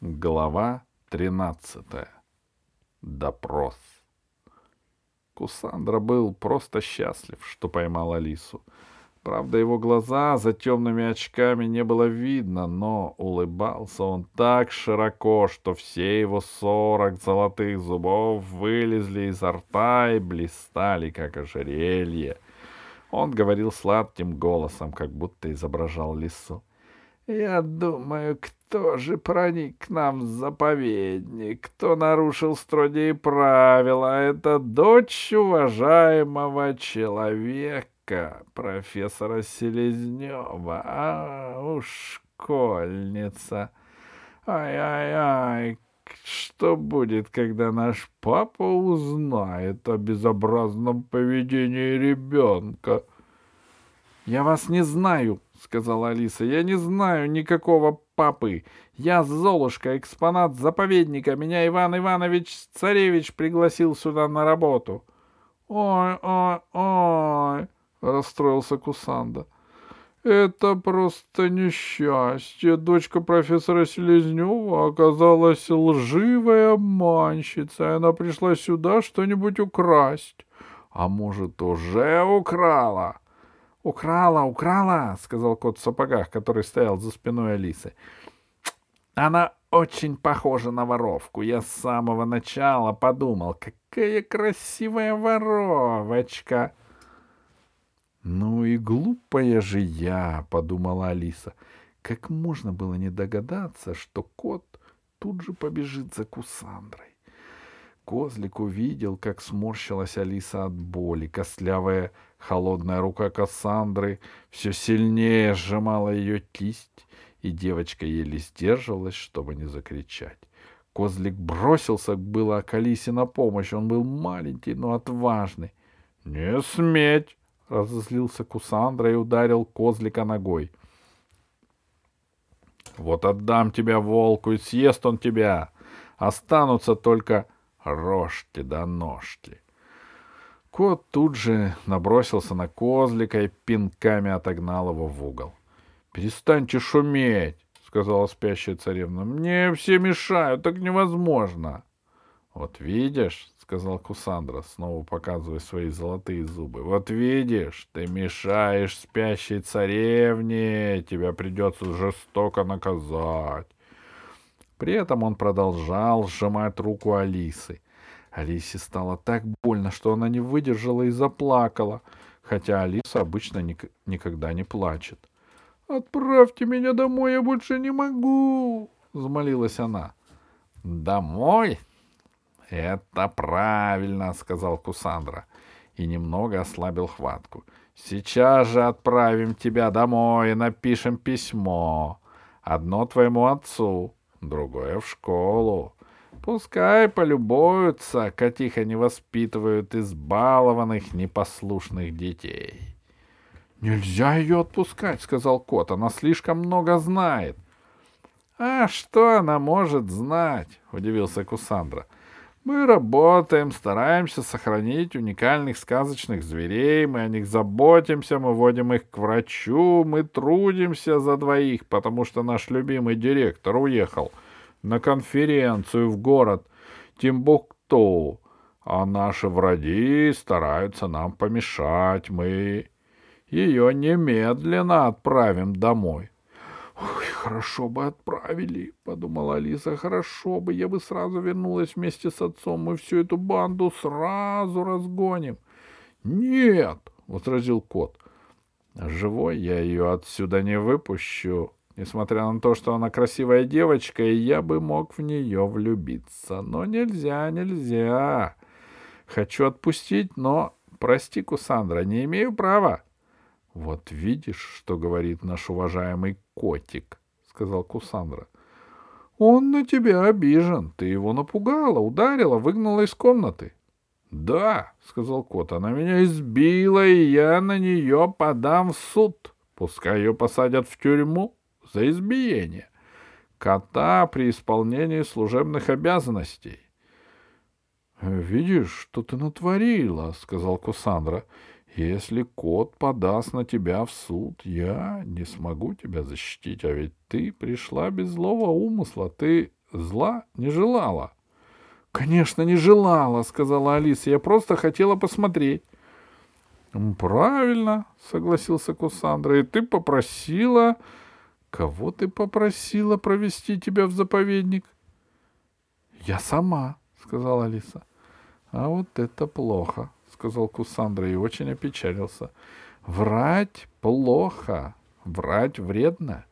Глава 13. Допрос. Кусандра был просто счастлив, что поймал Алису. Правда, его глаза за темными очками не было видно, но улыбался он так широко, что все его сорок золотых зубов вылезли изо рта и блистали, как ожерелье. Он говорил сладким голосом, как будто изображал лису. Я думаю, кто же проник к нам в заповедник, кто нарушил строгие правила, это дочь уважаемого человека, профессора Селезнева, а уж школьница. Ай-ай-ай, что будет, когда наш папа узнает о безобразном поведении ребенка? — Я вас не знаю, — сказала Алиса. — Я не знаю никакого папы. Я Золушка, экспонат заповедника. Меня Иван Иванович Царевич пригласил сюда на работу. — Ой, ой, ой, — расстроился Кусанда. — Это просто несчастье. Дочка профессора Селезнева оказалась лживой обманщицей. Она пришла сюда что-нибудь украсть. А может, уже украла? — «Украла, украла!» — сказал кот в сапогах, который стоял за спиной Алисы. «Она очень похожа на воровку. Я с самого начала подумал, какая красивая воровочка!» «Ну и глупая же я!» — подумала Алиса. Как можно было не догадаться, что кот тут же побежит за Кусандрой? Козлик увидел, как сморщилась Алиса от боли. Костлявая холодная рука Кассандры все сильнее сжимала ее кисть, и девочка еле сдерживалась, чтобы не закричать. Козлик бросился было к Алисе на помощь. Он был маленький, но отважный. — Не сметь! — разозлился Кусандра и ударил козлика ногой. — Вот отдам тебя волку, и съест он тебя. Останутся только рожки да ножки. Кот тут же набросился на козлика и пинками отогнал его в угол. — Перестаньте шуметь, — сказала спящая царевна. — Мне все мешают, так невозможно. — Вот видишь, — сказал Кусандра, снова показывая свои золотые зубы. — Вот видишь, ты мешаешь спящей царевне, тебя придется жестоко наказать. При этом он продолжал сжимать руку Алисы. Алисе стало так больно, что она не выдержала и заплакала, хотя Алиса обычно ник- никогда не плачет. «Отправьте меня домой, я больше не могу!» — взмолилась она. «Домой? Это правильно!» — сказал Кусандра и немного ослабил хватку. «Сейчас же отправим тебя домой и напишем письмо. Одно твоему отцу, другое в школу. Пускай полюбуются, как их они воспитывают избалованных, непослушных детей. — Нельзя ее отпускать, — сказал кот, — она слишком много знает. — А что она может знать? — удивился Кусандра. — Мы работаем, стараемся сохранить уникальных сказочных зверей, мы о них заботимся, мы водим их к врачу, мы трудимся за двоих, потому что наш любимый директор уехал — на конференцию в город Тимбукту, а наши враги стараются нам помешать. Мы ее немедленно отправим домой. «Ой, хорошо бы отправили», — подумала Алиса, — «хорошо бы, я бы сразу вернулась вместе с отцом, мы всю эту банду сразу разгоним». «Нет», — возразил кот, — «живой я ее отсюда не выпущу. Несмотря на то, что она красивая девочка, и я бы мог в нее влюбиться. Но нельзя, нельзя. Хочу отпустить, но, прости, Кусандра, не имею права. — Вот видишь, что говорит наш уважаемый котик, — сказал Кусандра. — Он на тебя обижен. Ты его напугала, ударила, выгнала из комнаты. — Да, — сказал кот, — она меня избила, и я на нее подам в суд. Пускай ее посадят в тюрьму за избиение кота при исполнении служебных обязанностей. — Видишь, что ты натворила, — сказал Кусандра. — Если кот подаст на тебя в суд, я не смогу тебя защитить, а ведь ты пришла без злого умысла, ты зла не желала. — Конечно, не желала, — сказала Алиса. — Я просто хотела посмотреть. — Правильно, — согласился Кусандра. — И ты попросила... Кого ты попросила провести тебя в заповедник? — Я сама, — сказала Алиса. — А вот это плохо, — сказал Кусандра и очень опечалился. — Врать плохо, врать вредно.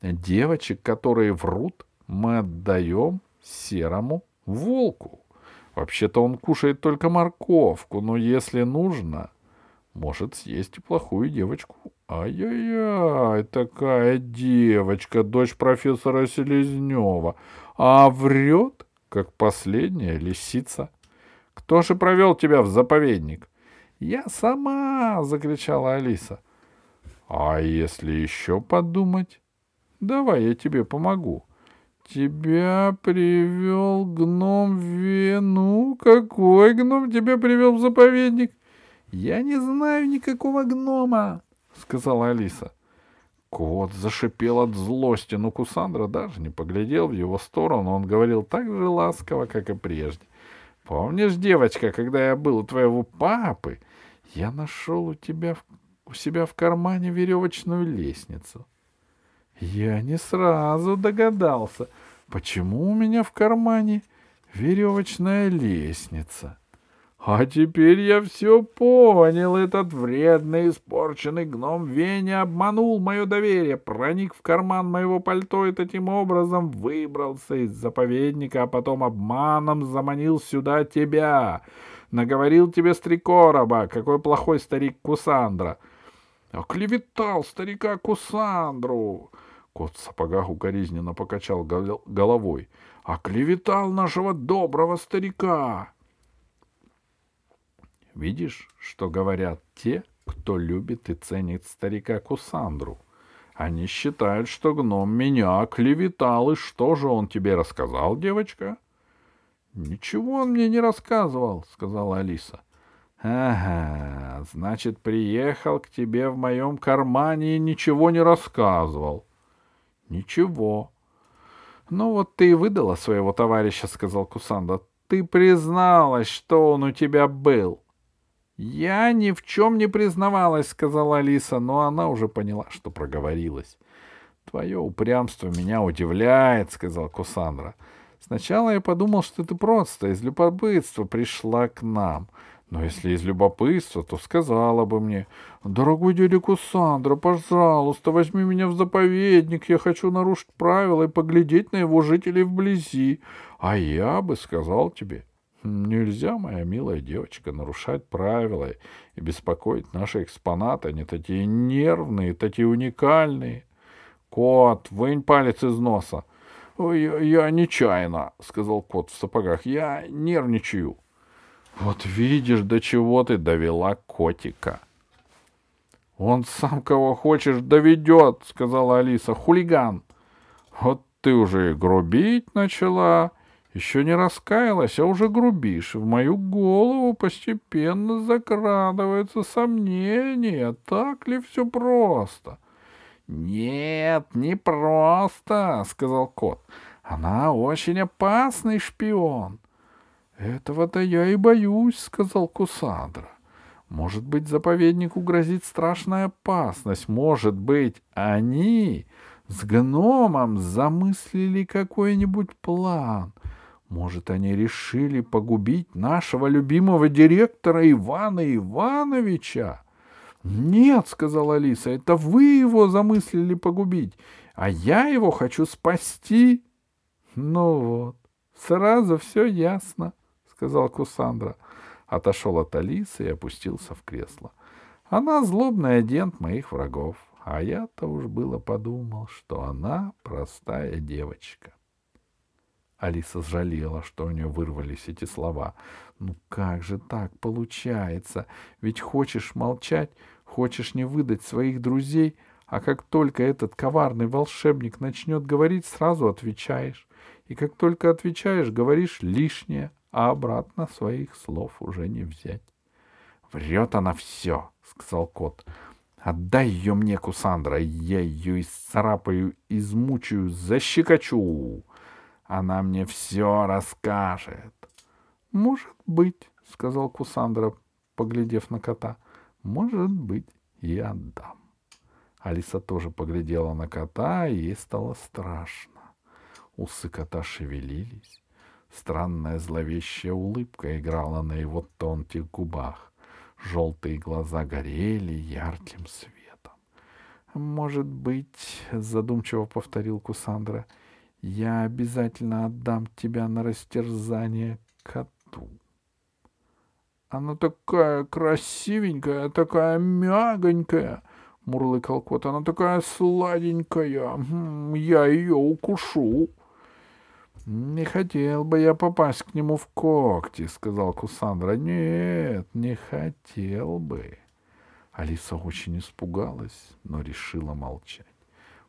Девочек, которые врут, мы отдаем серому волку. Вообще-то он кушает только морковку, но если нужно, может съесть и плохую девочку. Ай-яй-яй, такая девочка, дочь профессора Селезнева, а врет, как последняя лисица. Кто же провел тебя в заповедник? Я сама, закричала Алиса. А если еще подумать? Давай я тебе помогу. Тебя привел гном Вену. Какой гном тебя привел в заповедник? Я не знаю никакого гнома, сказала Алиса. Кот зашипел от злости, но Кусандра даже не поглядел в его сторону. Он говорил так же ласково, как и прежде. Помнишь, девочка, когда я был у твоего папы, я нашел у тебя у себя в кармане веревочную лестницу. Я не сразу догадался, почему у меня в кармане веревочная лестница. А теперь я все понял. Этот вредный, испорченный гном Веня обманул мое доверие, проник в карман моего пальто и таким образом выбрался из заповедника, а потом обманом заманил сюда тебя. Наговорил тебе с три короба, какой плохой старик Кусандра. Оклеветал старика Кусандру. Кот в сапогах укоризненно покачал головой. Оклеветал нашего доброго старика. Видишь, что говорят те, кто любит и ценит старика Кусандру? Они считают, что гном меня клеветал, и что же он тебе рассказал, девочка? — Ничего он мне не рассказывал, — сказала Алиса. — Ага, значит, приехал к тебе в моем кармане и ничего не рассказывал. — Ничего. — Ну вот ты и выдала своего товарища, — сказал Кусанда. — Ты призналась, что он у тебя был. — «Я ни в чем не признавалась», — сказала Алиса, но она уже поняла, что проговорилась. «Твое упрямство меня удивляет», — сказал Кусандра. «Сначала я подумал, что ты просто из любопытства пришла к нам. Но если из любопытства, то сказала бы мне, «Дорогой дядя Кусандра, пожалуйста, возьми меня в заповедник, я хочу нарушить правила и поглядеть на его жителей вблизи». А я бы сказал тебе, Нельзя, моя милая девочка, нарушать правила и беспокоить наши экспонаты. Они такие нервные, такие уникальные. Кот, вынь палец из носа. Я, я нечаянно, сказал кот в сапогах. Я нервничаю. Вот видишь, до чего ты довела котика. Он сам кого хочешь доведет, сказала Алиса. Хулиган. Вот ты уже грубить начала. Еще не раскаялась, а уже грубишь. В мою голову постепенно закрадывается сомнение, так ли все просто. — Нет, не просто, — сказал кот. — Она очень опасный шпион. — Этого-то я и боюсь, — сказал Кусандра. Может быть, заповеднику грозит страшная опасность. Может быть, они с гномом замыслили какой-нибудь план — может, они решили погубить нашего любимого директора Ивана Ивановича? Нет, сказала Алиса, это вы его замыслили погубить, а я его хочу спасти. Ну вот, сразу все ясно, сказал Кусандра. Отошел от Алисы и опустился в кресло. Она злобный агент моих врагов, а я-то уж было подумал, что она простая девочка. Алиса сжалела, что у нее вырвались эти слова. «Ну как же так получается? Ведь хочешь молчать, хочешь не выдать своих друзей, а как только этот коварный волшебник начнет говорить, сразу отвечаешь. И как только отвечаешь, говоришь лишнее, а обратно своих слов уже не взять». «Врет она все», — сказал кот. «Отдай ее мне, Кусандра, я ее исцарапаю, измучаю, защекочу». Она мне все расскажет. — Может быть, — сказал Кусандра, поглядев на кота. — Может быть, и отдам. Алиса тоже поглядела на кота, и ей стало страшно. Усы кота шевелились. Странная зловещая улыбка играла на его тонких губах. Желтые глаза горели ярким светом. «Может быть, — задумчиво повторил Кусандра, — я обязательно отдам тебя на растерзание коту. Она такая красивенькая, такая мягонькая, — мурлыкал кот. Она такая сладенькая. Я ее укушу. Не хотел бы я попасть к нему в когти, — сказал Кусандра. Нет, не хотел бы. Алиса очень испугалась, но решила молчать.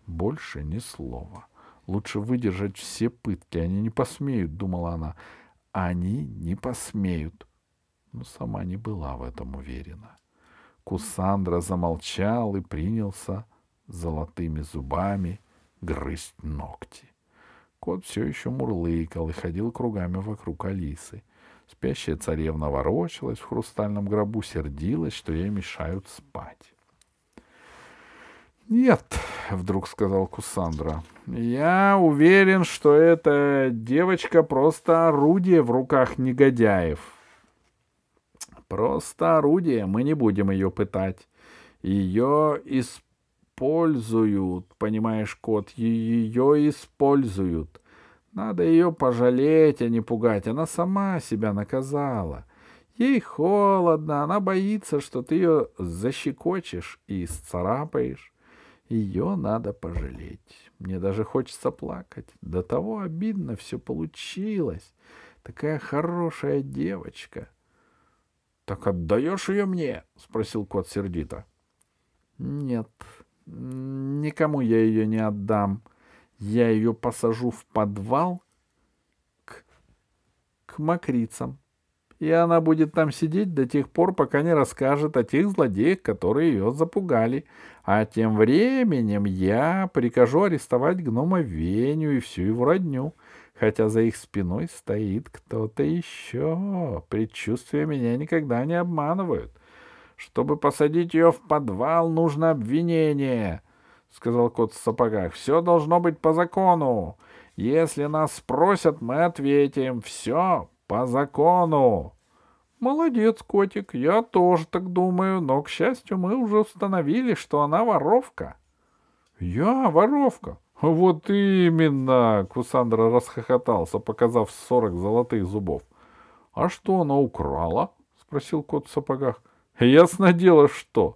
Больше ни слова. Лучше выдержать все пытки. Они не посмеют, думала она. Они не посмеют. Но сама не была в этом уверена. Кусандра замолчал и принялся золотыми зубами грызть ногти. Кот все еще мурлыкал и ходил кругами вокруг Алисы. Спящая царевна ворочалась в хрустальном гробу, сердилась, что ей мешают спать. «Нет», — вдруг сказал Кусандра, — «я уверен, что эта девочка просто орудие в руках негодяев». «Просто орудие, мы не будем ее пытать. Ее используют, понимаешь, кот, ее используют. Надо ее пожалеть, а не пугать. Она сама себя наказала. Ей холодно, она боится, что ты ее защекочешь и сцарапаешь. Ее надо пожалеть. Мне даже хочется плакать. До того обидно все получилось. Такая хорошая девочка. — Так отдаешь ее мне? — спросил кот сердито. — Нет, никому я ее не отдам. Я ее посажу в подвал к, к мокрицам и она будет там сидеть до тех пор, пока не расскажет о тех злодеях, которые ее запугали. А тем временем я прикажу арестовать гнома Веню и всю его родню, хотя за их спиной стоит кто-то еще. Предчувствия меня никогда не обманывают. Чтобы посадить ее в подвал, нужно обвинение, — сказал кот в сапогах. — Все должно быть по закону. Если нас спросят, мы ответим. Все по закону. Молодец, котик, я тоже так думаю, но, к счастью, мы уже установили, что она воровка. Я воровка? Вот именно, Кусандра расхохотался, показав сорок золотых зубов. А что она украла? спросил кот в сапогах. Ясно дело, что.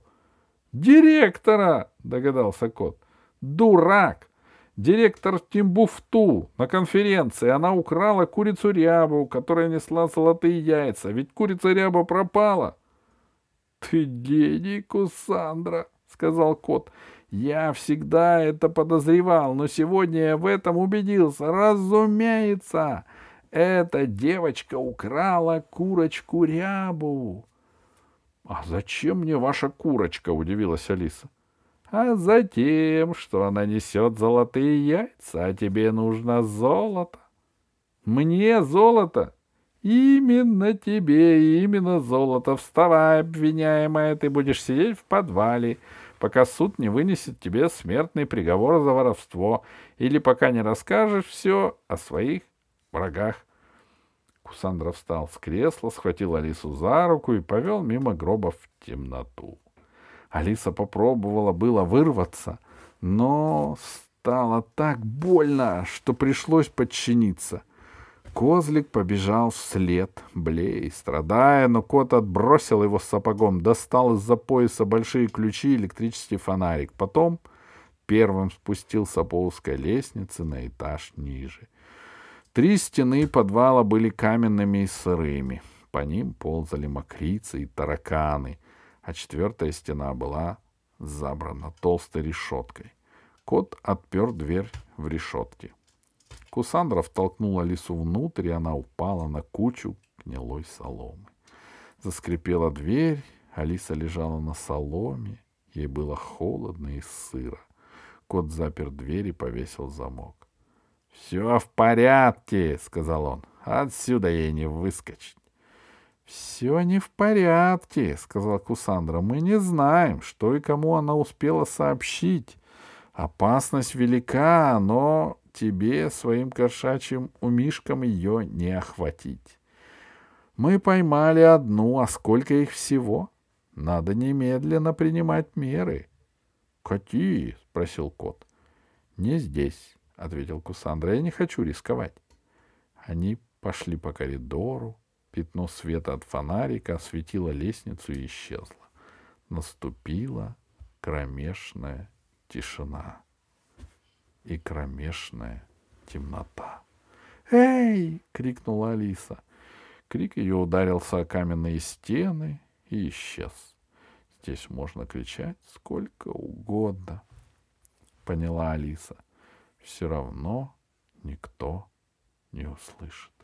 Директора, догадался кот. Дурак! Директор Тимбуфту на конференции. Она украла курицу рябу, которая несла золотые яйца. Ведь курица ряба пропала. — Ты гений, Кусандра, — сказал кот. — Я всегда это подозревал, но сегодня я в этом убедился. Разумеется, эта девочка украла курочку рябу. — А зачем мне ваша курочка? — удивилась Алиса а затем, что она несет золотые яйца, а тебе нужно золото. Мне золото? Именно тебе, именно золото. Вставай, обвиняемая, ты будешь сидеть в подвале, пока суд не вынесет тебе смертный приговор за воровство или пока не расскажешь все о своих врагах. Кусандра встал с кресла, схватил Алису за руку и повел мимо гроба в темноту. Алиса попробовала было вырваться, но стало так больно, что пришлось подчиниться. Козлик побежал вслед, блей, страдая, но кот отбросил его сапогом, достал из-за пояса большие ключи и электрический фонарик. Потом первым спустился по узкой лестнице на этаж ниже. Три стены подвала были каменными и сырыми. По ним ползали мокрицы и тараканы — а четвертая стена была забрана толстой решеткой. Кот отпер дверь в решетке. Кусандра втолкнула лису внутрь, и она упала на кучу гнилой соломы. Заскрипела дверь, Алиса лежала на соломе, ей было холодно и сыро. Кот запер дверь и повесил замок. Все в порядке, сказал он. Отсюда ей не выскочить. Все не в порядке, сказал Кусандра. Мы не знаем, что и кому она успела сообщить. Опасность велика, но тебе, своим кошачьим умишкам, ее не охватить. Мы поймали одну, а сколько их всего? Надо немедленно принимать меры. — Какие? — спросил кот. — Не здесь, — ответил Кусандра. — Я не хочу рисковать. Они пошли по коридору. Пятно света от фонарика осветило лестницу и исчезло. Наступила кромешная тишина и кромешная темнота. «Эй!» — крикнула Алиса. Крик ее ударился о каменные стены и исчез. Здесь можно кричать сколько угодно, — поняла Алиса. Все равно никто не услышит.